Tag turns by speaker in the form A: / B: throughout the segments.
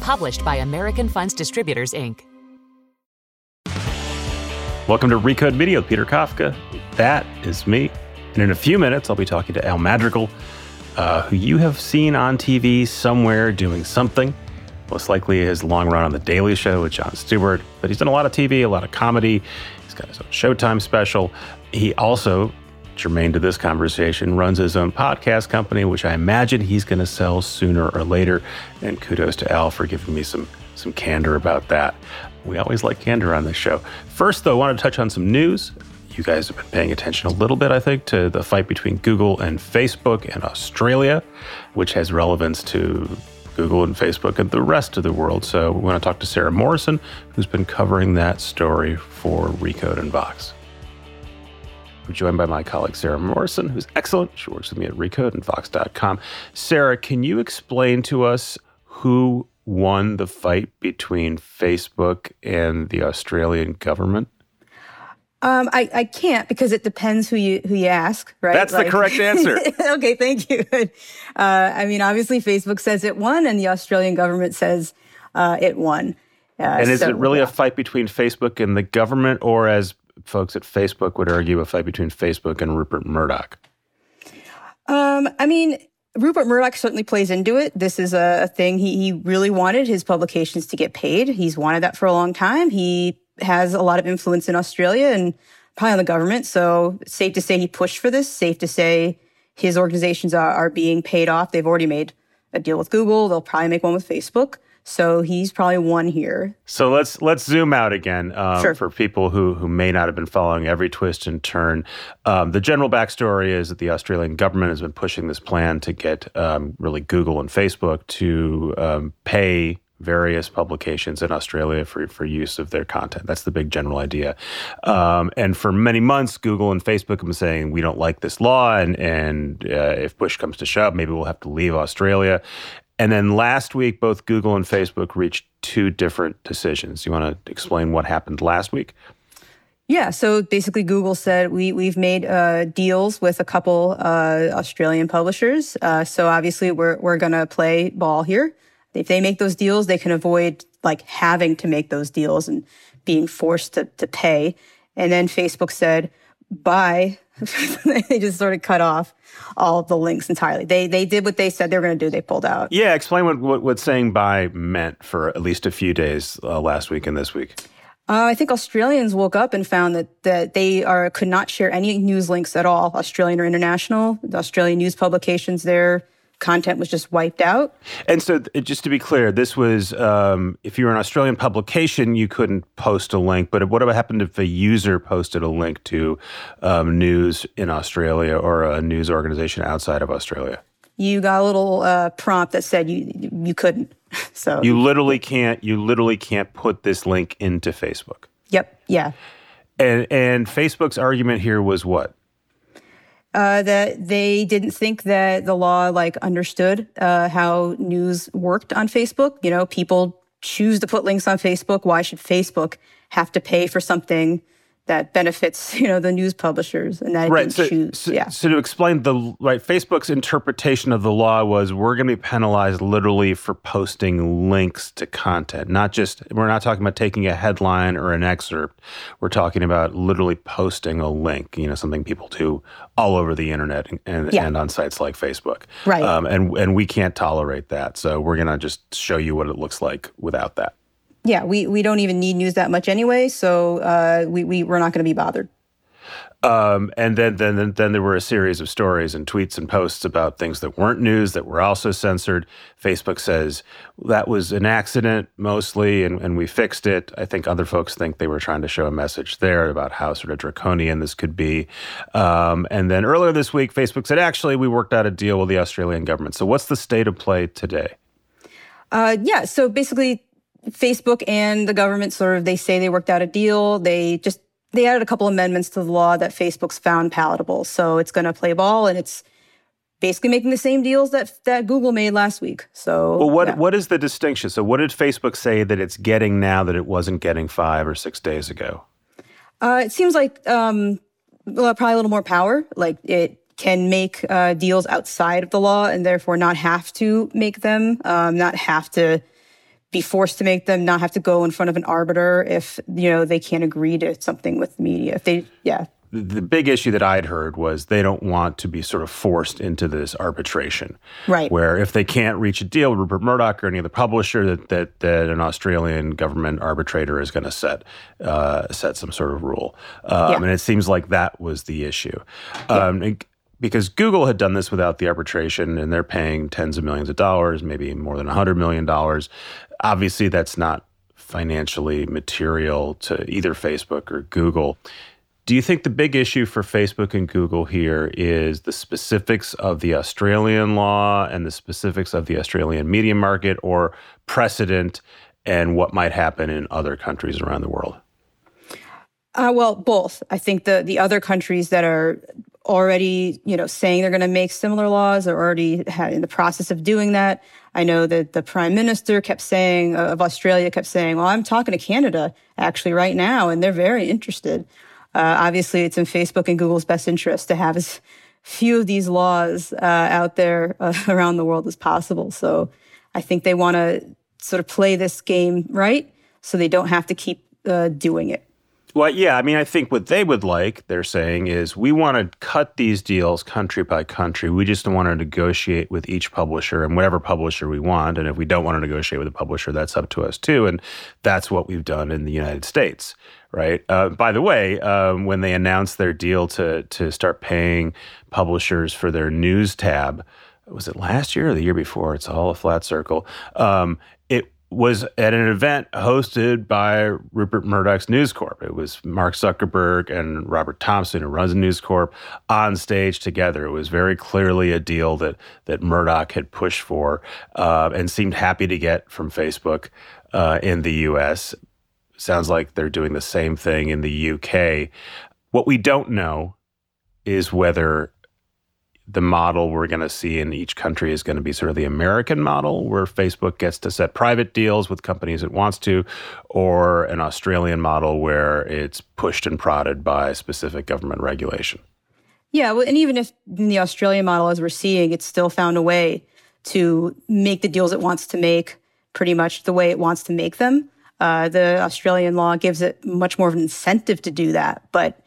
A: Published by American Funds Distributors, Inc.
B: Welcome to Recode Media with Peter Kafka. That is me. And in a few minutes, I'll be talking to Al Madrigal, uh, who you have seen on TV somewhere doing something. Most likely his long run on The Daily Show with Jon Stewart, but he's done a lot of TV, a lot of comedy. He's got his own Showtime special. He also, germane to this conversation, runs his own podcast company, which I imagine he's going to sell sooner or later. And kudos to Al for giving me some some candor about that. We always like candor on this show. First, though, I want to touch on some news you guys have been paying attention a little bit, I think, to the fight between Google and Facebook in Australia, which has relevance to Google and Facebook and the rest of the world. So we want to talk to Sara Morrison, who's been covering that story for Recode and Vox. Joined by my colleague Sara Morrison, who's excellent. She works with me at Recode and Vox.com. Sara, can you explain to us who won the fight between Facebook and the Australian government?
C: Um, I, I can't because it depends who you who you ask, right?
B: That's like, the correct answer.
C: okay, thank you. Uh, I mean, obviously, Facebook says it won, and the Australian government says uh, it won.
B: Uh, and is so, it really yeah. a fight between Facebook and the government, or as folks at Facebook would argue, a fight between Facebook and Rupert Murdoch?
C: Um, I mean, Rupert Murdoch certainly plays into it. This is a, a thing he, he really wanted his publications to get paid. He's wanted that for a long time. He has a lot of influence in Australia and probably on the government. So safe to say he pushed for this. Safe to say his organizations are, are being paid off. They've already made a deal with Google. They'll probably make one with Facebook. So he's probably won here.
B: So let's let's zoom out again um, sure. for people who who may not have been following every twist and turn. Um, the general backstory is that the Australian government has been pushing this plan to get um, really Google and Facebook to um, pay various publications in Australia for, for use of their content. That's the big general idea. Um, and for many months, Google and Facebook have been saying, we don't like this law. And, and uh, if push comes to shove, maybe we'll have to leave Australia. And then last week, both Google and Facebook reached two different decisions. You want to explain what happened last week?
C: Yeah, so basically, Google said we we've made uh, deals with a couple uh, Australian publishers. Uh, so obviously, we're we're to play ball here. If they make those deals, they can avoid like having to make those deals and being forced to, to pay. And then Facebook said, bye. they just sort of cut off all of the links entirely. They they did what they said they were going to do. They pulled out.
B: Yeah, explain what, what, what saying bye meant for at least a few days uh, last week and this week.
C: Uh, I think Australians woke up and found that that they are could not share any news links at all, Australian or international. The Australian news publications there content was just wiped out.
B: And so, just to be clear, this was um, if you were an Australian publication, you couldn't post a link. But what would happen if a user posted a link to um, news in Australia or a news organization outside of Australia?
C: You got a little uh, prompt that said you you couldn't. So
B: you literally can't. You literally can't put this link into Facebook.
C: Yep. Yeah.
B: And and Facebook's argument here was what?
C: Uh, that they didn't think that the law like understood uh, how news worked on Facebook. You know, people choose to put links on Facebook. Why should Facebook have to pay for something that benefits you know the news publishers and that
B: right.
C: So,
B: choose. So,
C: yeah.
B: so to explain the right, Facebook's interpretation of the law was we're going to be penalized literally for posting links to content, not just we're not talking about taking a headline or an excerpt. We're talking about literally posting a link. You know, something people do all over the internet and and, yeah. and on sites like Facebook.
C: Right. Um,
B: and and we can't tolerate that. So we're going to just show you what it looks like without that
C: yeah, we, we don't even need news that much anyway, so uh, we, we, we're not going to be bothered.
B: Um, and then, then, then there were a series of stories and tweets and posts about things that weren't news that were also censored. Facebook says that was an accident mostly, and, and we fixed it. I think other folks think they were trying to show a message there about how sort of draconian this could be. Um, and then earlier this week, Facebook said, actually, we worked out a deal with the Australian government. So, what's the state of play today?
C: Uh, yeah, so basically, Facebook and the government sort of they say they worked out a deal. They just they added a couple amendments to the law that Facebook's found palatable. So it's going to play ball and it's basically making the same deals that that Google made last week. So
B: Well, what yeah. what is the distinction? So what did Facebook say that it's getting now that it wasn't getting 5 or 6 days ago?
C: Uh, it seems like um, well, probably a little more power. Like it can make uh, deals outside of the law and therefore not have to make them, um, not have to be forced to make them not have to go in front of an arbiter if you know they can't agree to something with the media if they yeah
B: the big issue that I'd heard was they don't want to be sort of forced into this arbitration.
C: Right.
B: Where if they can't reach a deal with Rupert Murdoch or any other publisher, that that, that an Australian government arbitrator is going to set uh, set some sort of rule. Um, yeah. And it seems like that was the issue. Um, yeah because Google had done this without the arbitration and they're paying tens of millions of dollars, maybe more than $100 million. Obviously, that's not financially material to either Facebook or Google. Do you think the big issue for Facebook and Google here is the specifics of the Australian law and the specifics of the Australian media market or precedent and what might happen in other countries around the world?
C: Uh, well, both. I think the the other countries that are already, you know, saying they're going to make similar laws or already in the process of doing that. I know that the prime minister kept saying uh, of Australia kept saying, well, I'm talking to Canada actually right now, and they're very interested. Uh, obviously, it's in Facebook and Google's best interest to have as few of these laws uh, out there uh, around the world as possible. So I think they want to sort of play this game right so they don't have to keep uh, doing it.
B: Well, yeah. I mean, I think what they would like, they're saying, is we want to cut these deals country by country. We just want to negotiate with each publisher and whatever publisher we want. And if we don't want to negotiate with a publisher, that's up to us too. And that's what we've done in the United States, right? Uh, by the way, um, when they announced their deal to to start paying publishers for their news tab, was it last year or the year before? It's all a flat circle. Um, it was at an event hosted by Rupert Murdoch's News Corp. It was Mark Zuckerberg and Robert Thomson, who runs News Corp, on stage together. It was very clearly a deal that that Murdoch had pushed for uh, and seemed happy to get from Facebook uh, in the U.S. Sounds like they're doing the same thing in the U.K. What we don't know is whether the model we're going to see in each country is going to be sort of the American model, where Facebook gets to set private deals with companies it wants to, or an Australian model where it's pushed and prodded by specific government regulation.
C: Yeah, well, and even if in the Australian model, as we're seeing, it's still found a way to make the deals it wants to make pretty much the way it wants to make them. Uh, the Australian law gives it much more of an incentive to do that, but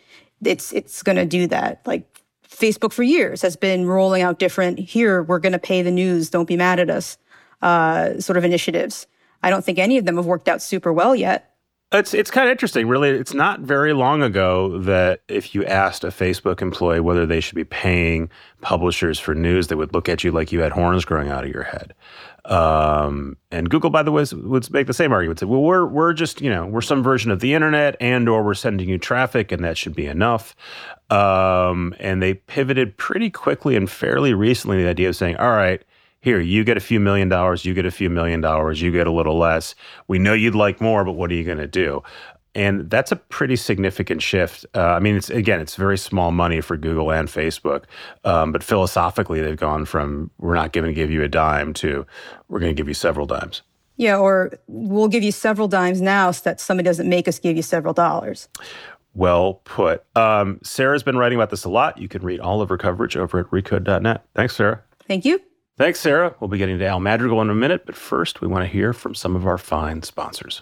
C: it's it's going to do that. Like Facebook for years has been rolling out different, here, we're going to pay the news, don't be mad at us, uh, sort of initiatives. I don't think any of them have worked out super well yet.
B: It's it's kind of interesting, really. It's not very long ago that if you asked a Facebook employee whether they should be paying publishers for news, they would look at you like you had horns growing out of your head. Um, and Google, by the way, would make the same argument. Say, well, we're we're just you know we're some version of the internet, and or we're sending you traffic, and that should be enough. Um, and they pivoted pretty quickly and fairly recently the idea of saying, all right, here, you get a few million dollars, you get a few million dollars, you get a little less. We know you'd like more, but what are you going to do? And that's a pretty significant shift. Uh, I mean, it's again, it's very small money for Google and Facebook, um, but philosophically, they've gone from we're not going to give you a dime to we're going to give you several dimes.
C: Yeah, or we'll give you several dimes now so that somebody doesn't make us give you several dollars.
B: well put. Um, Sara's been writing about this a lot. You can read all of her coverage over at recode.net. Thanks, Sara.
C: Thank you.
B: Thanks, Sara. We'll be getting to Al Madrigal in a minute, but first, we want to hear from some of our fine sponsors.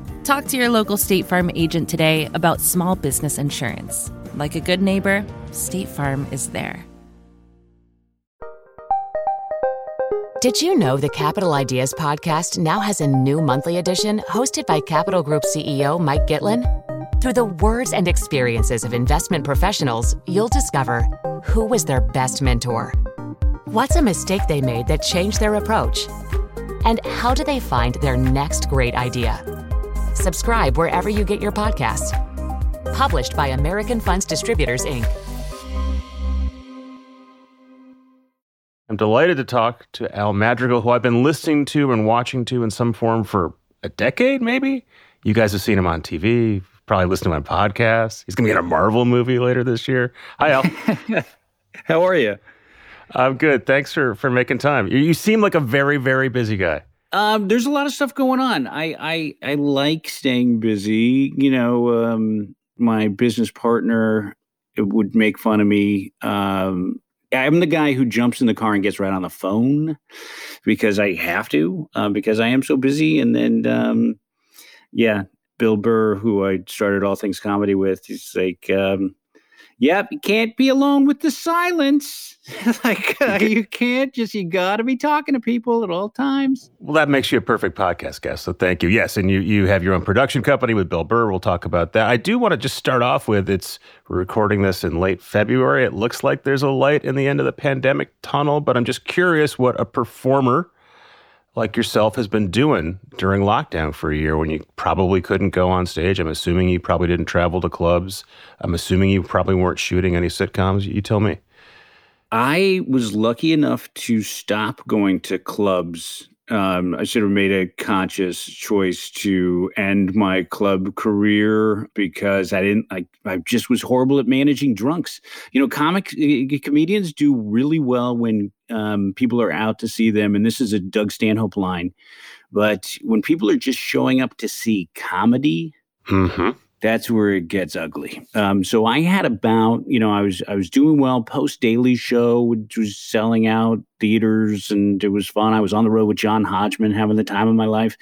D: Talk to your local State Farm agent today about small business insurance. Like a good neighbor, State Farm is there.
A: Did you know the Capital Ideas podcast now has a new monthly edition hosted by Capital Group CEO Mike Gitlin? Through the words and experiences of investment professionals, you'll discover who was their best mentor, what's a mistake they made that changed their approach, and how do they find their next great idea. Subscribe wherever you get your podcasts. Published by American Funds Distributors, Inc.
B: I'm delighted to talk to Al Madrigal, who I've been listening to and watching to in some form for a decade, maybe. You guys have seen him on TV, probably listened to my podcast. He's going to be in a Marvel movie later this year. Hi, Al.
E: How are you?
B: I'm good. Thanks for for making time. You, you seem like a very very busy guy.
E: Um, there's a lot of stuff going on. I I, I like staying busy. You know, um, my business partner would make fun of me. Um, I'm the guy who jumps in the car and gets right on the phone because I have to, uh, because I am so busy. And then, um, yeah, Bill Burr, who I started All Things Comedy with, he's like, um, yep, you can't be alone with the silence. like uh, you can't just you got to be talking to people at all times.
B: Well, that makes you a perfect podcast guest. So thank you. Yes, and you you have your own production company with Bill Burr. We'll talk about that. I do want to just start off with it's we're recording this in late February. It looks like there's a light in the end of the pandemic tunnel, but I'm just curious what a performer like yourself has been doing during lockdown for a year when you probably couldn't go on stage. I'm assuming you probably didn't travel to clubs. I'm assuming you probably weren't shooting any sitcoms. You tell me.
E: I was lucky enough to stop going to clubs. Um, I should have made a conscious choice to end my club career because I didn't. I, I just was horrible at managing drunks. You know, comic uh, comedians do really well when um, people are out to see them, and this is a Doug Stanhope line. But when people are just showing up to see comedy,
B: mm-hmm
E: that's where it gets ugly. Um, so I had about, you know, I was I was doing well post Daily Show, which was selling out theaters, and it was fun. I was on the road with John Hodgman, having the time of my life,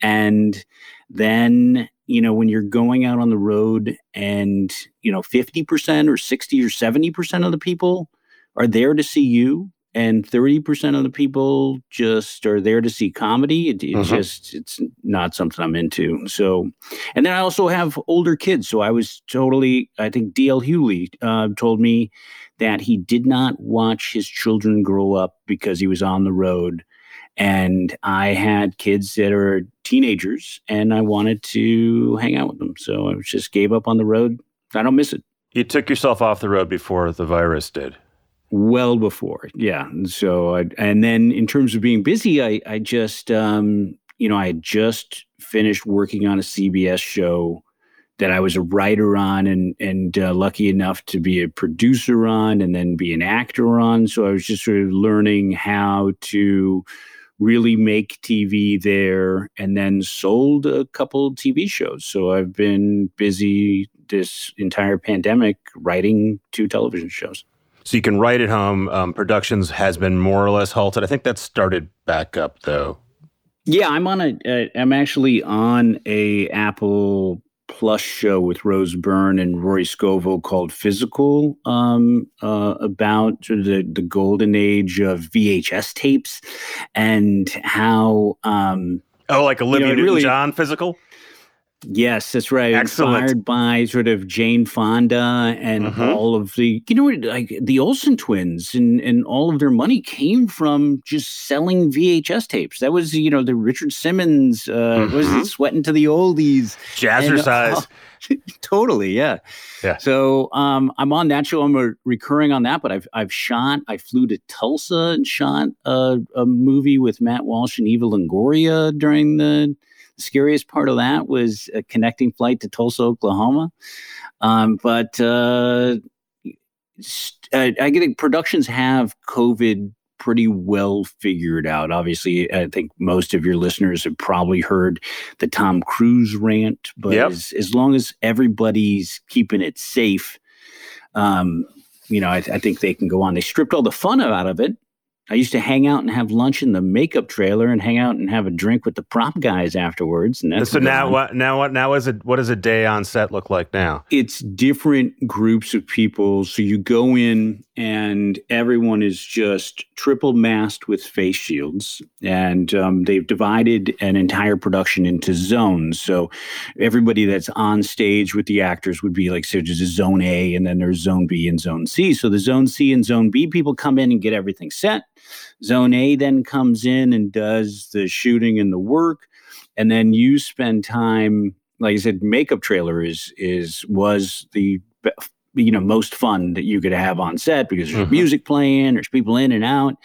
E: and then you know when you're going out on the road and you know 50% or 60 or 70% of the people are there to see you and 30% of the people just are there to see comedy. It, it mm-hmm. just it's not something i'm into. So and then i also have older kids. So i was totally i think D.L. Hughley uh, told me that he did not watch his children grow up because he was on the road. And i had kids that are teenagers and i wanted to hang out with them. So i just gave up on the road. I don't miss it.
B: You took yourself off the road before the virus did
E: well before yeah. So I, and then in terms of being busy i i just um you know i had just finished working on a cbs show that i was a writer on and and uh, lucky enough to be a producer on and then be an actor on. So i was just sort of learning how to really make tv there and then sold a couple tv shows. So i've been busy this entire pandemic writing two television shows
B: so you can write at home. Um, productions has been more or less halted. I think that started back up though.
E: Yeah, I'm on a. Uh, I'm actually on a Apple Plus show with Rose Byrne and Rory Scovel called Physical, um, uh, about the, the golden age of VHS tapes and how. Um,
B: oh, like Olivia you know, really, John Physical.
E: Yes, that's right.
B: Excellent.
E: Inspired by sort of Jane Fonda and
B: Mhm.
E: all of the, you know, like the Olsen twins and, and all of their money came from just selling VHS tapes. That was, you know, the Richard Simmons, uh, was
B: Mhm.
E: it Sweating to the Oldies?
B: Jazzercise.
E: And, uh, totally, yeah.
B: Yeah.
E: So um, I'm on that show. I'm uh, recurring on that, but I've I've shot. I flew to Tulsa and shot a, a movie with Matt Walsh and Eva Longoria during the. The scariest part of that was a connecting flight to Tulsa, Oklahoma. Um, but uh, uh, I get productions have COVID pretty well figured out. Obviously, I think most of your listeners have probably heard the Tom Cruise rant, but
B: Yep.
E: as, as long as everybody's keeping it safe, um, you know, I, I think they can go on. They stripped all the fun out of it. I used to hang out and have lunch in the makeup trailer and hang out and have a drink with the prop guys afterwards. And that's
B: so now what? Now what? Now is it? What does a day on set look like now?
E: it's different groups of people. So you go in and everyone is just triple masked with face shields. And um, they've divided an entire production into zones. So everybody that's on stage with the actors would be like, so there's a zone A and then there's zone B and zone C. So the zone C and zone B people come in and get everything set. Zone A then comes in and does the shooting and the work. And then you spend time like I said, makeup trailer is is was the you know most fun that you could have on set because there's
B: Mhm.
E: music playing, there's people in and out,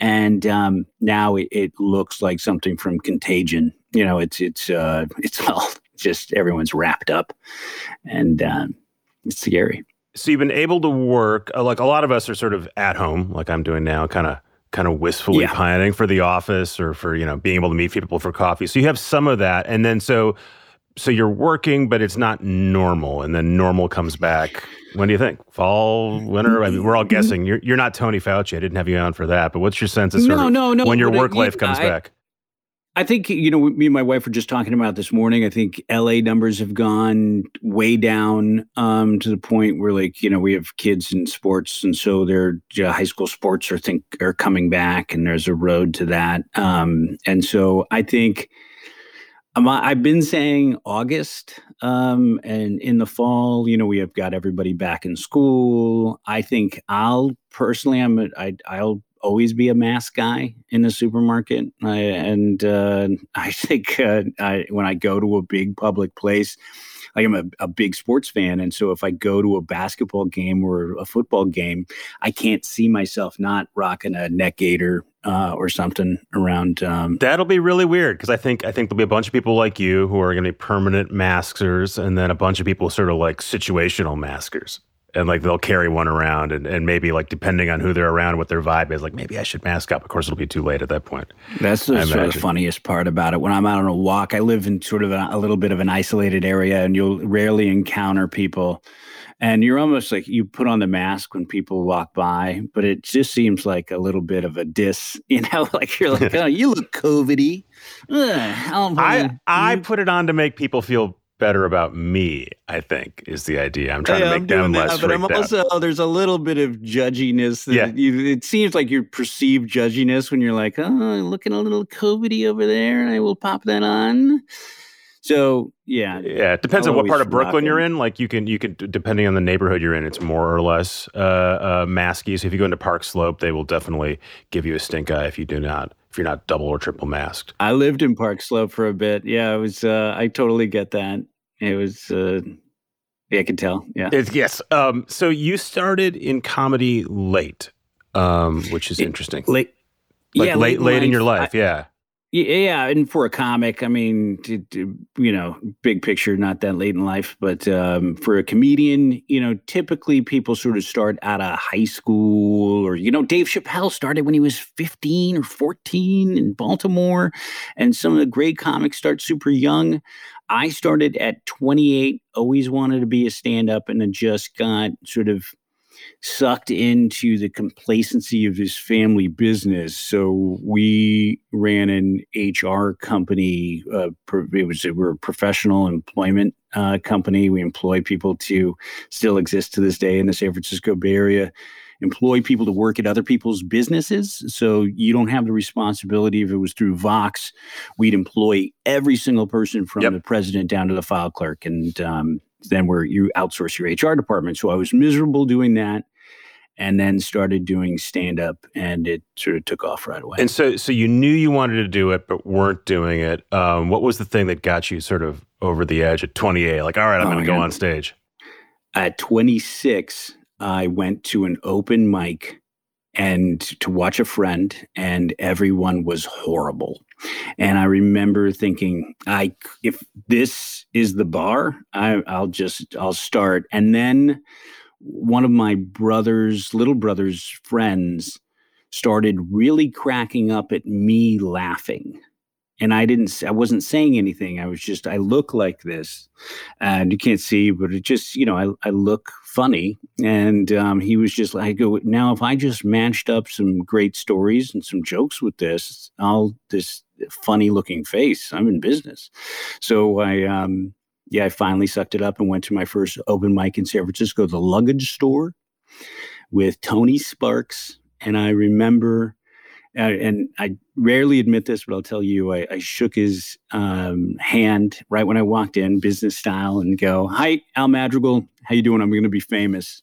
E: and um, now it, it looks like something from Contagion. You know, it's it's uh, it's all just everyone's wrapped up, and um, it's scary.
B: So you've been able to work. Uh, like a lot of us are sort of at home, like I'm doing now, kind of kind of wistfully
E: Yeah.
B: pining for the office or for you know being able to meet people for coffee. So you have some of that, and then so so you're working, but it's not normal, and then normal comes back. When do you think? Fall, winter? I mean, we're all guessing. You're you're not Tony Fauci. I didn't have you on for that, but what's your sense of sort
E: No,
B: of
E: no, no,
B: when your work
E: you-
B: life comes
E: I-
B: back?
E: I think you know me and my wife were just talking about this morning. I think LA numbers have gone way down um, to the point where like you know we have kids in sports, and so their uh, high school sports are think are coming back, and there's a road to that. Um, and so I think I've been saying August, um, and in the fall, you know, we have got everybody back in school. I think I'll personally, I'm a, I, I'll always be a mask guy in the supermarket, I, and uh, I think uh, I, when I go to a big public place. Like I'm a, a big sports fan, and so if I go to a basketball game or a football game, I can't see myself not rocking a neck gaiter uh, or something around. Um,
B: That'll be really weird because I think I think there'll be a bunch of people like you who are going to be permanent maskers, and then a bunch of people sort of like situational maskers, and like they'll carry one around, and, and maybe like depending on who they're around, what their vibe is, like maybe I should mask up. Of course, it'll be too late at that point.
E: That's the sort of funniest part about it. When I'm out on a walk, I live in sort of a, a little bit of an isolated area, and you'll rarely encounter people. And you're almost like you put on the mask when people walk by, but it just seems like a little bit of a diss, you know? Like you're like, oh, you look COVIDy. Ugh,
B: I I put it on to make people feel better about me. I think is the idea. I'm trying
E: Yeah,
B: to make them
E: that,
B: less
E: but I'm
B: freaked out.
E: also there's a little bit of judginess. That
B: Yeah.
E: you, it seems like you perceive judginess when you're like, oh, I'm looking a little COVIDy over there, and I will pop that on. So yeah,
B: Yeah, it depends
E: I'll
B: on what part of Brooklyn you're in. Like you can, you can, depending on the neighborhood you're in, it's more or less uh, uh, masky. So if you go into Park Slope, they will definitely give you a stink eye if you do not, you're not double or triple masked.
E: I lived in Park Slope for a bit. Yeah, it was. Uh, I totally get that. It was. Uh, yeah, I can tell. Yeah.
B: It's, yes. Um, so you started in comedy late, um, which is
E: It-
B: interesting.
E: Late.
B: Like
E: yeah,
B: late, late in your life. yeah.
E: Yeah, yeah, and for a comic, I mean, you know, big picture, not that late in life, but um, for a comedian, you know, typically people sort of start out of high school, or you know, Dave Chappelle started when he was fifteen or fourteen in Baltimore, and some of the great comics start super young. I started at twenty eight, always wanted to be a stand up, and then just got sort of sucked into the complacency of this family business. So we ran an HR company. Uh, it was we're a professional employment uh, company. We employ people to still exist to this day in the San Francisco Bay Area. employ people to work at other people's businesses. So you don't have the responsibility if it was through Vox, we'd employ every single person from yep. the president down to the file clerk. And um, then where you outsource your HR department. So I was miserable doing that and then started doing stand up and it sort of took off right away.
B: And so so you knew you wanted to do it but weren't doing it. Um, what was the thing that got you sort of over the edge at 28 like all right, I'm oh, going to go on stage.
E: At 26, I went to an open mic and to watch a friend and everyone was horrible. And I remember thinking, I if this is the bar, I, I'll just I'll start. And then one of my brother's little brother's friends started really cracking up at me laughing and i didn't i wasn't saying anything i was just i look like this and you can't see but it just you know i, I look funny and um, he was just like go now if i just matched up some great stories and some jokes with this i'll this funny looking face i'm in business so i um yeah, I finally sucked it up and went to my first open mic in San Francisco, the luggage store with Tony Sparks. And I remember, and I rarely admit this, but I'll tell you, I, I shook his um, hand right when I walked in, business style, and go, "Hi, Al Madrigal, how you doing? I'm going to be famous."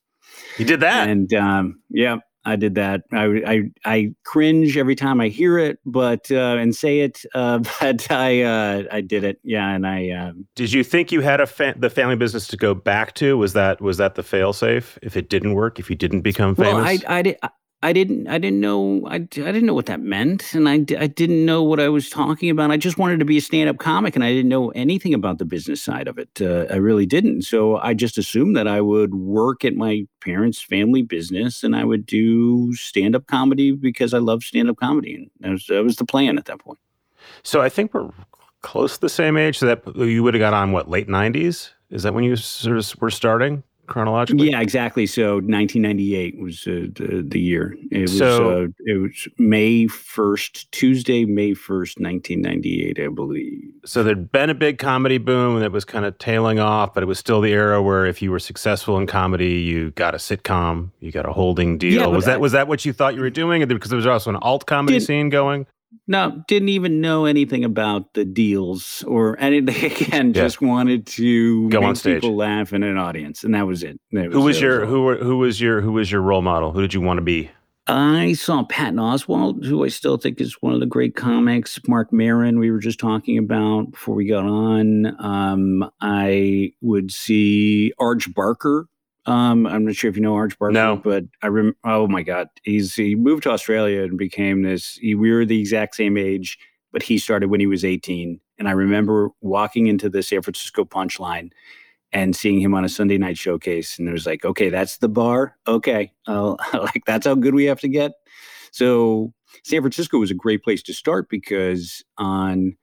B: You did that,
E: and um, yeah, I did that. I, I, I cringe every time I hear it, but uh, and say it. Uh, but I uh, I did it. Yeah, and I. Um,
B: did you think you had a fa- the family business to go back to? Was that was that the fail safe? If it didn't work, if you didn't become famous,
E: well, I I did. I didn't I didn't know I, I didn't know what that meant and I, I didn't know what I was talking about. I just wanted to be a stand-up comic and I didn't know anything about the business side of it. Uh, I really didn't. So I just assumed that I would work at my parents' family business and I would do stand-up comedy because I love stand-up comedy and that was, that was the plan at that point.
B: So I think we're close to the same age so that you would have got on what late 90s? Is that when you sort of were starting? Chronologically?
E: Yeah, exactly. So 1998 was uh, the, the year. It was so, uh, it was May 1st, Tuesday, May 1st, 1998, I believe.
B: So there'd been a big comedy boom that was kind of tailing off, but it was still the era where if you were successful in comedy, you got a sitcom, you got a holding deal. Yeah, was that I, was that what you thought you were doing? Because there was also an alt comedy did, scene going.
E: No, didn't even know anything about the deals or anything. Again, yeah. just wanted to
B: go
E: make
B: on stage,
E: people laugh in an audience, and that was it.
B: That was, who was your was who were, who was your who was your role model? Who did you want to be?
E: I saw Patton Oswalt, who I still think is one of the great comics. Marc Maron, we were just talking about before we got on. Um, I would see Arj Barker, um, I'm not sure if you know Arj Barker,
B: no.
E: but I rem- oh my god, he's he moved to Australia and became this. He, we were the exact same age, but he started when he was 18. And I remember walking into the San Francisco Punchline and seeing him on a Sunday night showcase, and it was like, okay, that's the bar. Okay, uh, like that's how good we have to get. So San Francisco was a great place to start because on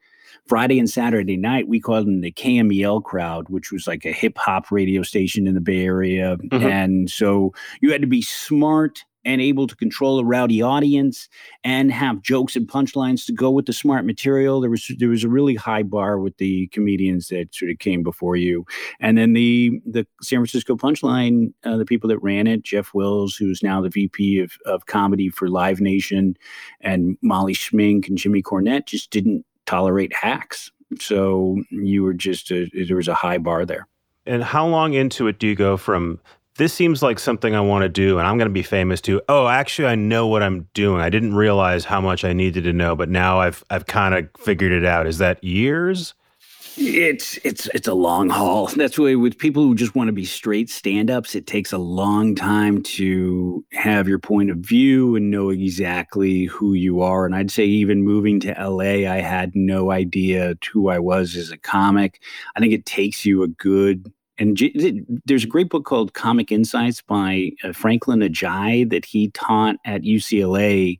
E: Friday and Saturday night, we called them the KMEL crowd, which was like a hip hop radio station in the Bay Area. Mm-hmm. And so you had to be smart and able to control a rowdy audience and have jokes and punchlines to go with the smart material. There was there was a really high bar with the comedians that sort of came before you, and then the the San Francisco Punchline, uh, the people that ran it, Jeff Wills, who's now the VP of of comedy for Live Nation, and Molly Schmink and Jimmy Cornette just didn't tolerate hacks. So you were just a, there was a high bar there.
B: And how long into it do you go from this seems like something I want to do and I'm going to be famous too. Oh, actually I know what I'm doing. I didn't realize how much I needed to know, but now I've I've kind of figured it out. Is that years?
E: It's it's it's a long haul. That's why with people who just want to be straight stand-ups, it takes a long time to have your point of view and know exactly who you are. And I'd say even moving to LA, I had no idea who I was as a comic. I think it takes you a good and there's a great book called Comic Insights by uh, Franklin Ajaye that he taught at UCLA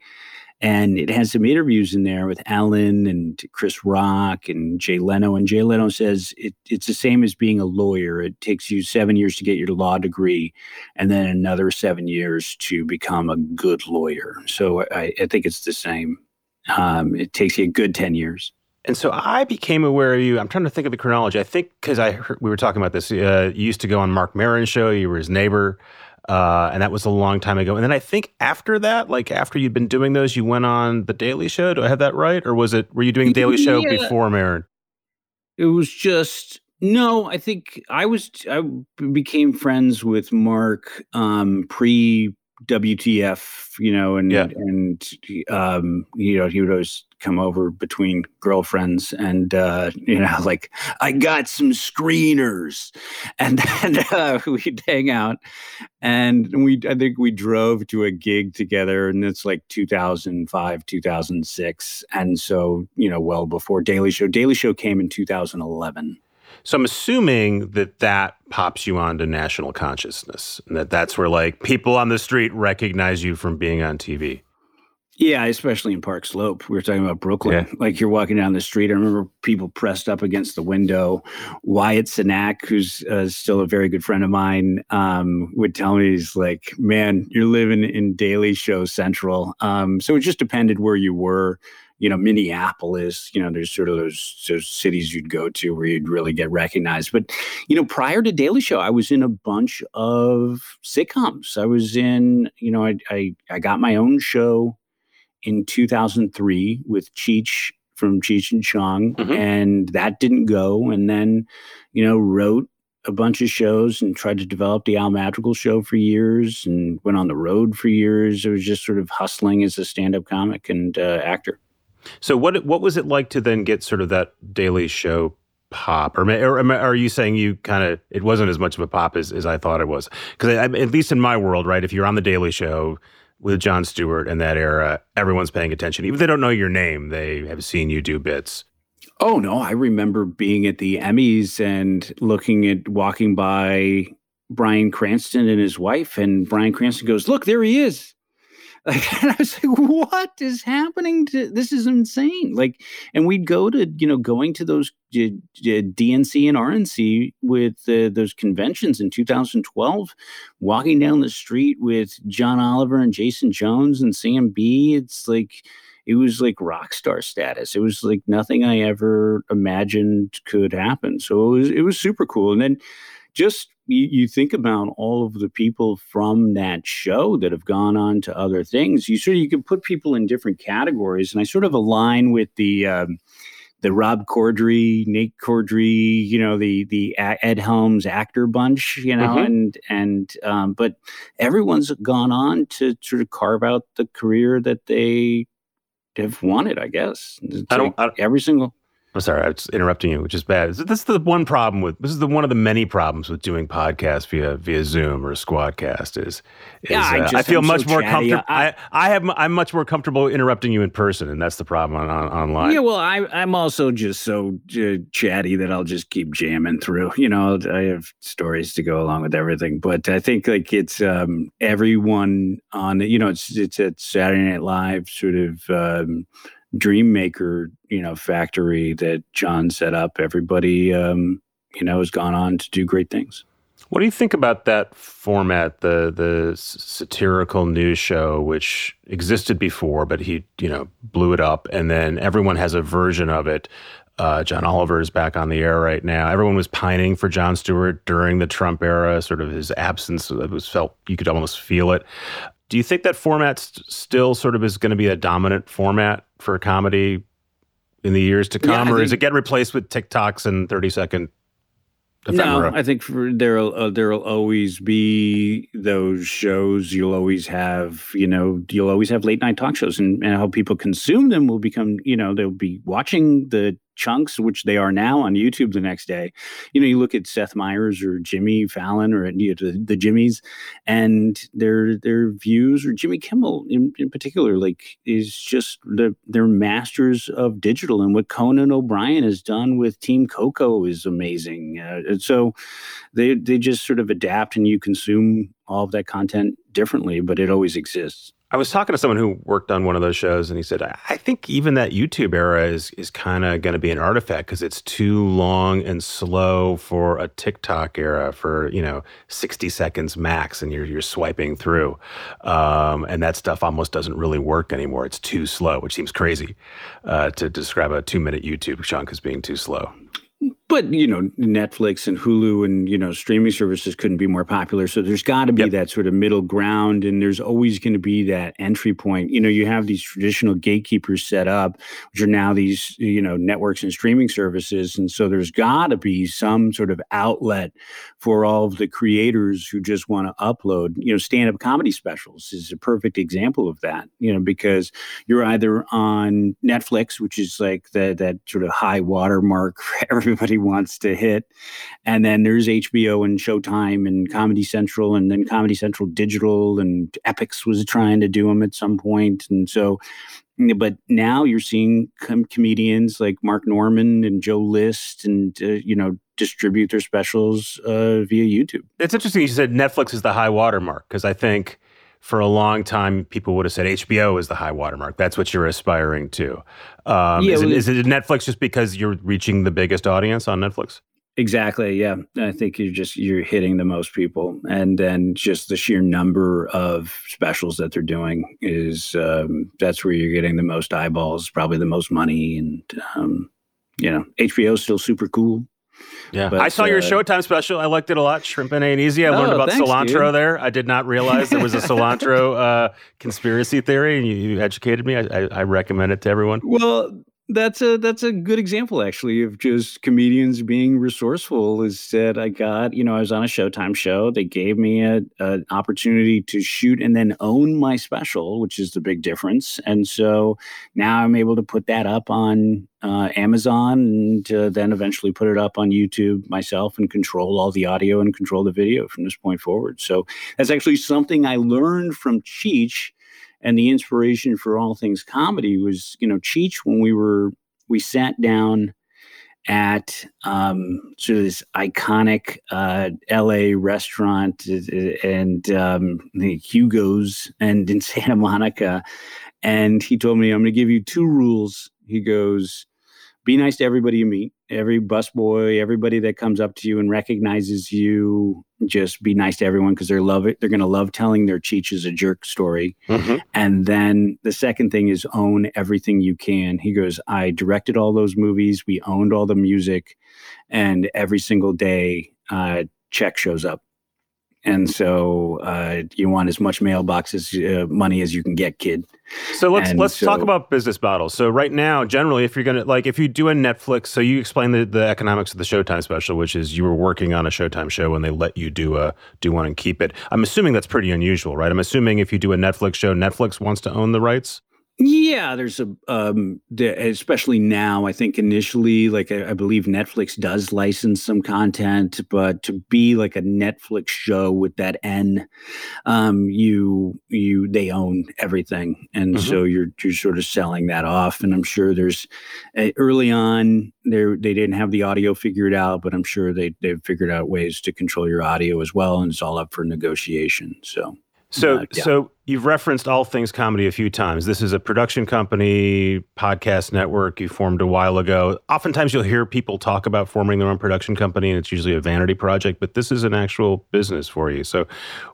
E: and it has some interviews in there with Alan and Chris Rock and Jay Leno. And Jay Leno says it, it's the same as being a lawyer. It takes you seven years to get your law degree, and then another seven years to become a good lawyer. So I, I think it's the same. Um, it takes you a good 10 years.
B: And so I became aware of you. I'm trying to think of the chronology. I think because I heard, we were talking about this. Uh, you used to go on Marc Maron's show. You were his neighbor. Uh, and that was a long time ago. And then I think after that, like after you'd been doing those, you went on the Daily Show. Do I have that right, or was it were you doing Daily Show yeah. before Maron?
E: It was just no. I think I was. I became friends with Marc um, pre WTF, you know, and yeah. and um, you know, he would always come over between girlfriends, and uh, you know, like I got some screeners, and then uh, we'd hang out, and we I think we drove to a gig together, and it's like 2005, 2006, and so you know, well before Daily Show. Daily Show came in 2011.
B: So I'm assuming that that pops you onto national consciousness, and that that's where like people on the street recognize you from being on TV.
E: Yeah, especially in Park Slope. We were talking about Brooklyn. Yeah. Like you're walking down the street. I remember people pressed up against the window. Wyatt Cenac, who's uh, still a very good friend of mine, um, would tell me, he's like, man, you're living in Daily Show Central. Um, so it just depended where you were you know, Minneapolis, you know, there's sort of those, those cities you'd go to where you'd really get recognized. But, you know, prior to Daily Show, I was in a bunch of sitcoms. I was in, you know, I, I, I got my own show in 2003 with Cheech from Cheech and Chong, mm-hmm. and that didn't go. And then, you know, wrote a bunch of shows and tried to develop the Al Madrigal show for years and went on the road for years. It was just sort of hustling as a stand up comic and uh, actor.
B: So what what was it like to then get sort of that Daily Show pop, or, or are you saying you kind of it wasn't as much of a pop as, as I thought it was? Because at least in my world, right, if you're on the Daily Show with Jon Stewart in that era, everyone's paying attention. Even if they don't know your name, they have seen you do bits.
E: Oh no, I remember being at the Emmys and looking at walking by Bryan Cranston and his wife, and Bryan Cranston goes, "Look, there he is." Like, and I was like, what is happening to this is insane. Like, and we'd go to, you know, going to those uh, DNC and RNC with uh, those conventions in 2012, walking down the street with John Oliver and Jason Jones and Sam Bee It's like, it was like rock star status. It was like nothing I ever imagined could happen. So it was, it was super cool. And then just you, you think about all of the people from that show that have gone on to other things. You sort of you can put people in different categories, and I sort of align with the. Um, the Rob Corddry, Nate Corddry, you know, the the Ed Helms actor bunch, you know, mm-hmm. and and um, but everyone's gone on to sort of carve out the career that they have wanted, I guess. It's I don't, like I don't every single
B: I'm sorry, I was interrupting you, which is bad. This is the one problem with this is the one of the many problems with doing podcasts via via Zoom or Squadcast is, is yeah, I, uh, I feel much so more comfortable. I, I have I'm much more comfortable interrupting you in person, and that's the problem on, on online.
E: Yeah, well, I I'm also just so uh, chatty that I'll just keep jamming through. You know, I have stories to go along with everything, but I think like it's um, everyone on you know it's it's at Saturday Night Live sort of. Um, dream maker, you know, factory that Jon set up. Everybody, um, you know, has gone on to do great things.
B: What do you think about that format, the the satirical news show, which existed before, but he, you know, blew it up, and then everyone has a version of it. Uh, John Oliver is back on the air right now. Everyone was pining for Jon Stewart during the Trump era. Sort of his absence it was felt you could almost feel it. Do you think that format st- still sort of is going to be a dominant format for comedy in the years to come, yeah, or think, is it get replaced with TikToks and thirty second?
E: Ephemera? No, I think there'll uh, there'll always be those shows. You'll always have, you know, you'll always have late night talk shows, and, and how people consume them will become, you know, they'll be watching the chunks, which they are now on YouTube the next day. You know, you look at Seth Meyers or Jimmy Fallon or you know, the, the Jimmys, and their their views or Jimmy Kimmel in, in particular, like is just the they're masters of digital, and what Conan O'Brien has done with Team Coco is amazing. Uh, so they they just sort of adapt, and you consume all of that content differently, but it always exists.
B: I was talking to someone who worked on one of those shows, and he said, "I think even that YouTube era is is kind of going to be an artifact because it's too long and slow for a TikTok era for you know sixty seconds max, and you're you're swiping through, um, and that stuff almost doesn't really work anymore. It's too slow, which seems crazy uh, to describe a two minute YouTube chunk as being too slow."
E: But you know netflix and hulu and you know streaming services couldn't be more popular. So there's got to be yep. that sort of middle ground and there's always going to be that entry point. You know you have these traditional gatekeepers set up which are now these you know networks and streaming services. And so there's got to be some sort of outlet for all of the creators who just want to upload. You know stand-up comedy specials is a perfect example of that you know because you're either on netflix which is like the, that sort of high watermark for everybody wants to hit. And then there's HBO and Showtime and Comedy Central and then Comedy Central Digital and Epix was trying to do them at some point. And so, but now you're seeing com- comedians like Mark Normand and Joe List and, uh, you know, distribute their specials uh, via YouTube.
B: It's interesting you said Netflix is the high watermark because I think for a long time, people would have said HBO is the high watermark. That's what you're aspiring to. Um, yeah, is, it, is it Netflix just because you're reaching the biggest audience on Netflix?
E: Exactly. Yeah, I think you're just you're hitting the most people, and then just the sheer number of specials that they're doing is um, that's where you're getting the most eyeballs, probably the most money, and um, you know HBO is still super cool.
B: Yeah, but, I saw uh, your Showtime special. I liked it a lot. Shrimping ain't easy. I oh, learned about thanks, cilantro dude. there. I did not realize there was a cilantro uh, conspiracy theory, and you, you educated me. I, I, I recommend it to everyone.
E: Well, that's a that's a good example actually of just comedians being resourceful is that i got you know i was on a showtime show they gave me an opportunity to shoot and then own my special which is the big difference and so now i'm able to put that up on uh, amazon and uh, then eventually put it up on youtube myself and control all the audio and control the video from this point forward. So that's actually something i learned from cheech and the inspiration for all things comedy was you know cheech when we were we sat down at um, sort of this iconic uh, LA restaurant uh, and um, Hugo's and in Santa Monica. And he told me, I'm going to give you two rules. He goes, be nice to everybody you meet every busboy, everybody that comes up to you and recognizes you, just be nice to everyone because they're love it. They're going to love telling their Cheech is a jerk story. Mm-hmm. And then the second thing is own everything you can. He goes, I directed all those movies. We owned all the music, and every single day, uh, check shows up. And so uh, you want as much mailboxes uh, money as you can get, kid.
B: So let's and let's so, talk about business models. So right now, generally, if you're gonna like, if you do a Netflix, so you explain the, the economics of the Showtime special, which is you were working on a Showtime show and they let you do a do one and keep it. I'm assuming that's pretty unusual, right? I'm assuming if you do a Netflix show, Netflix wants to own the rights.
E: Yeah, there's a um, especially now. I think initially, like I, I, believe Netflix does license some content, but to be like a Netflix show with that N, um, you you they own everything, and mm-hmm. so you're you're sort of selling that off. And I'm sure there's uh, early on there they didn't have the audio figured out, but I'm sure they they've figured out ways to control your audio as well, and it's all up for negotiation. So
B: so, uh, yeah. so you've referenced all things comedy a few times. This is a production company, podcast network you formed a while ago. Oftentimes, you'll hear people talk about forming their own production company, and it's usually a vanity project. But this is an actual business for you. So,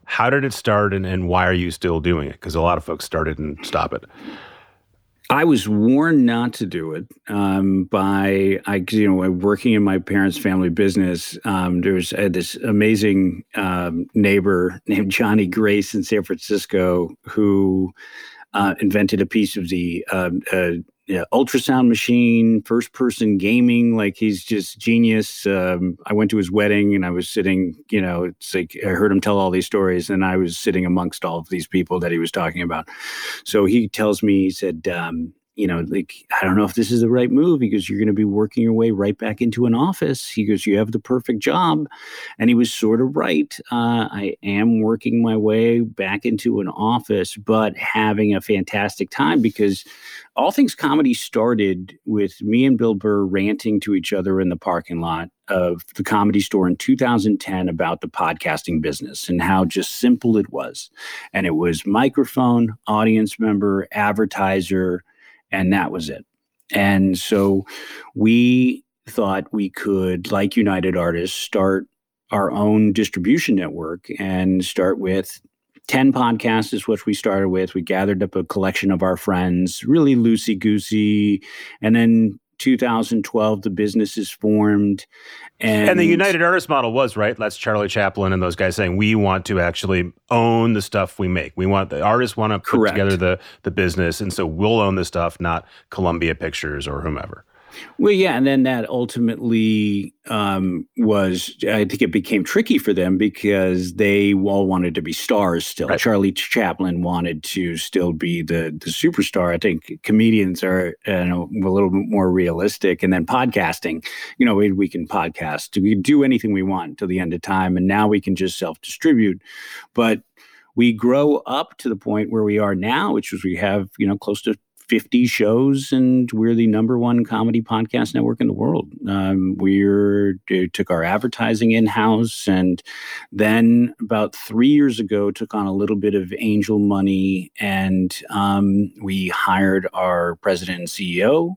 B: how did it start, and, and why are you still doing it? Because a lot of folks started and stop it.
E: I was warned not to do it um, by I, you know, working in my parents' family business. Um, there was uh, this amazing um, neighbor named Johnny Grace in San Francisco who uh, invented a piece of the um, uh, yeah, ultrasound machine, first person gaming. Like he's just genius. Um, I went to his wedding and I was sitting, you know, it's like I heard him tell all these stories and I was sitting amongst all of these people that he was talking about. So he tells me, he said, um, you know, like, I don't know if this is the right move because you're going to be working your way right back into an office. He goes, You have the perfect job. And he was sort of right. Uh, I am working my way back into an office, but having a fantastic time because all things comedy started with me and Bill Burr ranting to each other in the parking lot of the comedy store in 2010 about the podcasting business and how just simple it was. And it was microphone, audience member, advertiser, and that was it. And so we thought we could, like United Artists, start our own distribution network and start with 10 podcasts is what we started with. We gathered up a collection of our friends, really loosey goosey, and then 2012, the business is formed. And,
B: and the United Artists model was, right? That's Charlie Chaplin and those guys saying, we want to actually own the stuff we make. We want the artists want to put
E: Correct.
B: together the, the business. And so we'll own the stuff, not Columbia Pictures or whomever.
E: Well, yeah, and then that ultimately um, was. I think it became tricky for them because they all wanted to be stars still.
B: Right.
E: Charlie Chaplin wanted to still be the the superstar. I think comedians are you know, a little bit more realistic, and then podcasting. You know, we, we can podcast. We can do anything we want till the end of time, and now we can just self distribute. But we grow up to the point where we are now, which is we have you know close to 50 shows and we're the number one comedy podcast network in the world. Um, we're took our advertising in-house and then about three years ago took on a little bit of angel money and um, we hired our president and ceo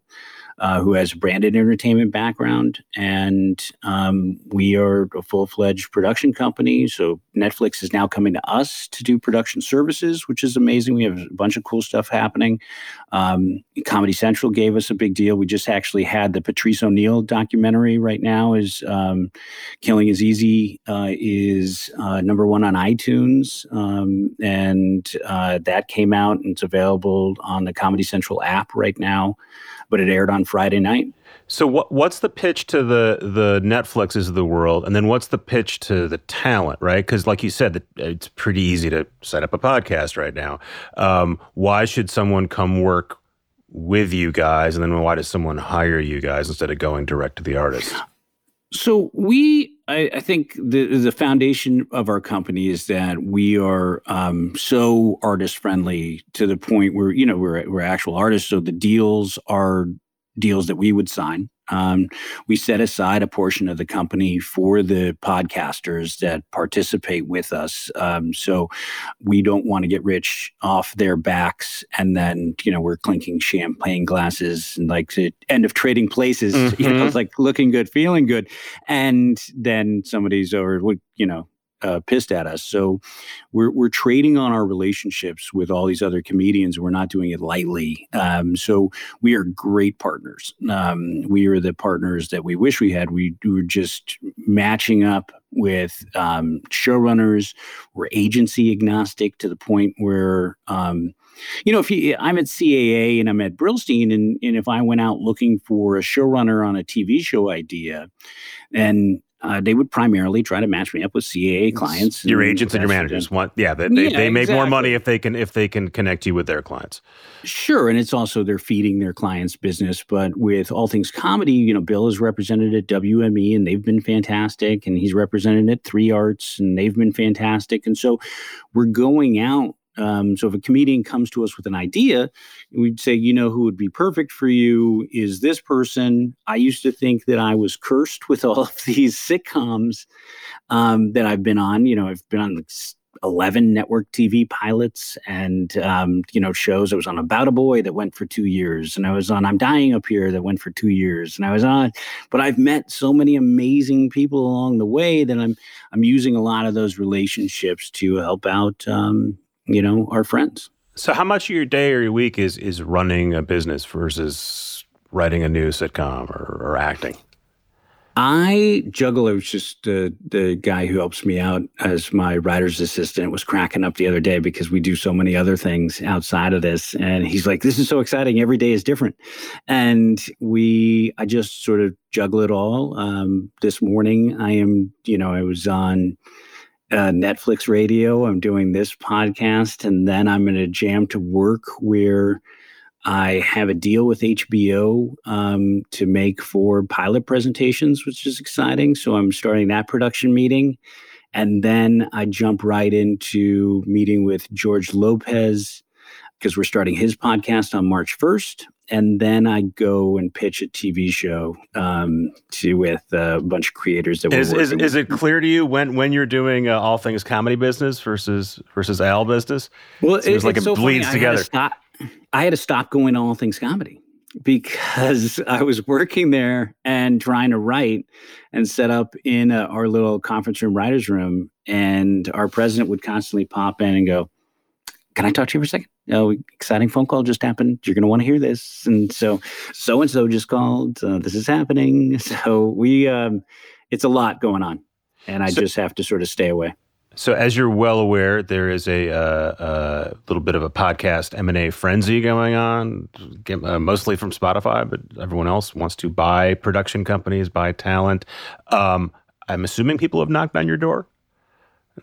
E: uh, who has a branded entertainment background. And um, we are a full fledged production company. So Netflix is now coming to us to do production services, which is amazing. We have a bunch of cool stuff happening. Um, Comedy Central gave us a big deal. We just actually had the Patrice O'Neal documentary right now is um, Killing is Easy uh, is uh, number one on iTunes. Um, and uh, that came out and it's available on the Comedy Central app right now but it aired on Friday night.
B: So what what's the pitch to the the Netflixes of the world, and then what's the pitch to the talent, right? Because like you said, it's pretty easy to set up a podcast right now. Um, why should someone come work with you guys, and then why does someone hire you guys instead of going direct to the artist?
E: So we, I, I, think the the foundation of our company is that we are um, so artist friendly to the point where you know we're we're actual artists. So the deals are deals that we would sign. Um, we set aside a portion of the company for the podcasters that participate with us. Um, so we don't want to get rich off their backs, and then you know we're clinking champagne glasses and like the end of trading places. Mm-hmm. You know, it's like looking good, feeling good, and then somebody's over. You know, uh, pissed at us. So we're we're trading on our relationships with all these other comedians. We're not doing it lightly. Um, so we are great partners. Um, we are the partners that we wish we had. We, we were just matching up with um, showrunners. We're agency agnostic to the point where. Um, you know, if you, I'm at CAA and I'm at Brillstein, and, and if I went out looking for a showrunner on a TV show idea, and uh, they would primarily try to match me up with CAA clients.
B: Your agents and your managers want, yeah, they, they, yeah, they make exactly. more money if they can if they can connect you with their clients.
E: Sure, and it's also they're feeding their clients' business. But with all things comedy, you know, Bill is represented at WME, and they've been fantastic, and he's represented at Three Arts, and they've been fantastic. And so, we're going out um, so if a comedian comes to us with an idea, we'd say, you know, who would be perfect for you is this person. I used to think that I was cursed with all of these sitcoms um, that I've been on. You know, I've been on 11 network TV pilots and, um, you know, shows. I was on About a Boy that went for two years, and I was on I'm Dying Up Here that went for two years, and I was on. But I've met so many amazing people along the way that I'm I'm using a lot of those relationships to help out um, you know, our friends.
B: So how much of your day or your week is is running a business versus writing a new sitcom or, or acting?
E: I juggle. It was just uh, the guy who helps me out as my writer's assistant was cracking up the other day because we do so many other things outside of this. And he's like, this is so exciting. Every day is different. And we, I just sort of juggle it all. Um, this morning, I am, you know, I was on uh, Netflix radio. I'm doing this podcast, and then I'm going to jam to work where I have a deal with HBO um, to make for pilot presentations, which is exciting. So I'm starting that production meeting. And then I jump right into meeting with George Lopez because we're starting his podcast on March 1st and then I go and pitch a TV show um, to with a bunch of creators that
B: is,
E: is,
B: is, it clear to you when when you're doing uh, all things comedy business versus versus Al business?
E: Well, it seems
B: like it
E: so
B: bleeds
E: funny.
B: together.
E: I had, stop, I had to stop going to all things comedy because I was working there and trying to write and set up in a, our little conference room writers room, and our president would constantly pop in and go can I talk to you for a second? Oh, exciting phone call just happened. You're going to want to hear this. And so, so and so just called. Uh, this is happening. So we, um, it's a lot going on, and I so, just have to sort of stay away.
B: So, as you're well aware, there is a, uh, uh, little bit of a podcast M and A frenzy going on, uh, mostly from Spotify, but everyone else wants to buy production companies, buy talent. Um, I'm assuming people have knocked on your door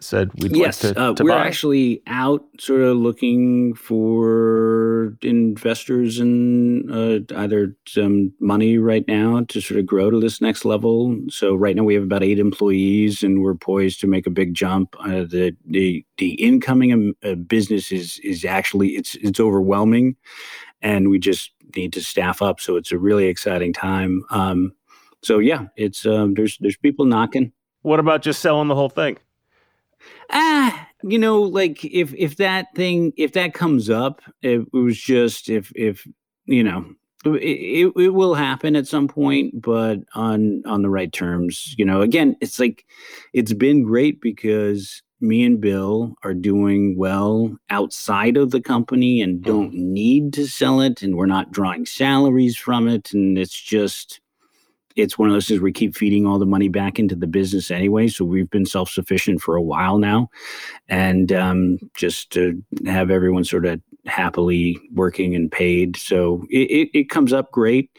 B: said we'd
E: yes,
B: like to,
E: uh,
B: to
E: we're
B: buy.
E: actually out sort of looking for investors and uh, either some money right now to sort of grow to this next level. So right now we have about eight employees and we're poised to make a big jump. Uh, the the the incoming um, uh, business is is actually it's it's overwhelming, and we just need to staff up. So it's a really exciting time. Um, so yeah, it's um, there's there's people knocking.
B: What about just selling the whole thing?
E: Ah, you know, like if if that thing if that comes up, it, it was just if if you know it, it, it, will happen at some point, but on on the right terms. You know, again, it's like it's been great because me and Bill are doing well outside of the company and mm-hmm. don't need to sell it, and we're not drawing salaries from it, and it's just it's one of those things we keep feeding all the money back into the business anyway. So we've been self sufficient for a while now, and um, just to have everyone sort of happily working and paid. So it, it, it comes up great.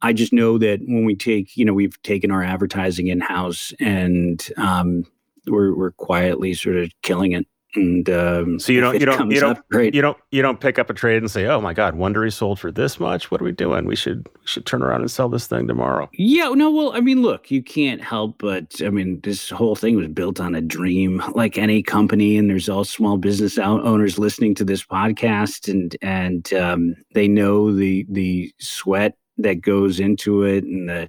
E: I just know that when we take, you know, we've taken our advertising in house and um, we're we're quietly sort of killing it. And um,
B: so you don't you don't you don't you don't you don't pick up a trade and say, "Oh my God, Wondery sold for this much. What are we doing? We should we should turn around and sell this thing tomorrow."
E: Yeah, no, well, I mean, look, you can't help but I mean, this whole thing was built on a dream, like any company, and there's all small business owners listening to this podcast, and and um, they know the the sweat that goes into it and the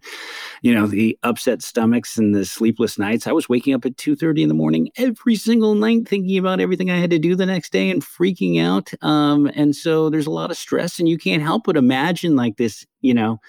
E: you know the upset stomachs and the sleepless nights. I was waking up at 2.30 in the morning every single night thinking about everything i had to do the next day and freaking out. Um, and so there's a lot of stress and you can't help but imagine like this you know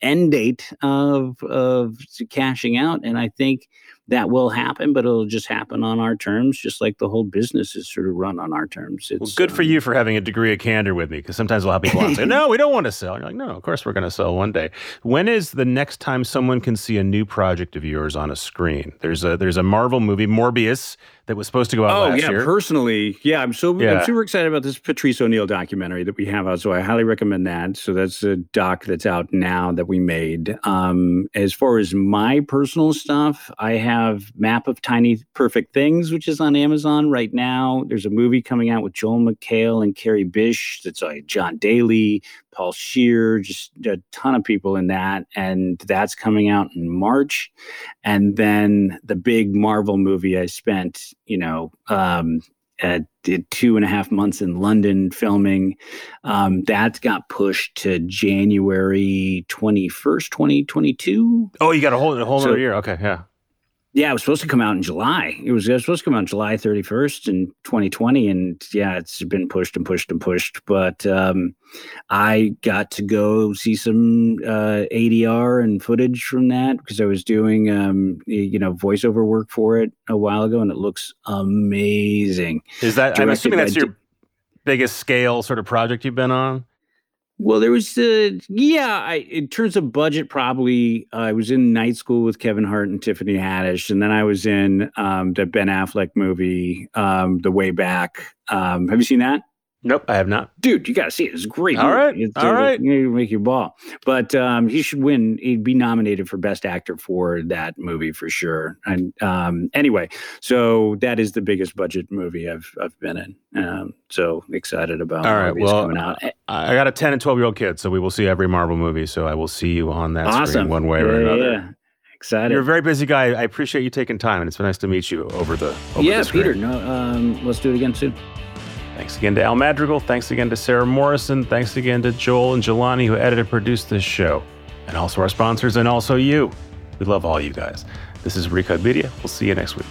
E: end date of of cashing out. And i think that will happen, but it'll just happen on our terms, just like the whole business is sort of run on our terms.
B: It's, well, good um, for you for having a degree of candor with me, because sometimes we'll have people say, "No, we don't want to sell." And you're like, "No, of course we're going to sell one day." When is the next time someone can see a new project of yours on a screen? There's a there's a Marvel movie, Morbius, that was supposed to go out
E: oh,
B: last
E: yeah,
B: year.
E: Personally, yeah, I'm so yeah. I'm super excited about this Patrice O'Neal documentary that we have out. So I highly recommend that. So that's a doc that's out now that we made. Um, as far as my personal stuff, I have Map of Tiny Perfect Things, which is on Amazon right now. There's a movie coming out with Joel McHale and Kerry Bishé. That's like Jon Daly, Paul Scheer, just a ton of people in that. And that's coming out in March. And then the big Marvel movie I spent, you know, um, did two and a half months in London filming. Um, that got pushed to January 21st, 2022.
B: Oh, you got a whole, a whole so, year. Okay. Yeah.
E: Yeah, it was supposed to come out in July. It was, it was supposed to come out July 31st in 2020. And yeah, it's been pushed and pushed and pushed. But um, I got to go see some uh, ADR and footage from that because I was doing, um, you know, voiceover work for it a while ago and it looks amazing.
B: Is that, I'm assuming that's your biggest scale sort of project you've been on?
E: Well, there was, uh, yeah, I, in terms of budget, probably uh, I was in night school with Kevin Hart and Tiffany Haddish. And then I was in um, the Ben Affleck movie, um, The Way Back. Um, have you seen that?
B: Nope, I have not.
E: Dude, you got to see it. It's great.
B: All right, it's, all right.
E: You make your ball. But um, he should win. He'd be nominated for best actor for that movie for sure. And um, anyway, so that is the biggest budget movie I've I've been in. Um, so excited about.
B: All right, well, coming out. I got a ten and twelve year old kid, so we will see every Marvel movie. So I will see you on that awesome. screen one way
E: yeah,
B: or another.
E: Yeah. Excited.
B: You're a very busy guy. I appreciate you taking time, and it's been nice to meet you over the. Over
E: yeah,
B: the
E: Peter. No, um, let's do it again soon.
B: Thanks again to Al Madrigal. Thanks again to Sara Morrison. Thanks again to Joel and Jelani, who edited and produced this show. And also our sponsors, and also you. We love all you guys. This is Recode Media. We'll see you next week.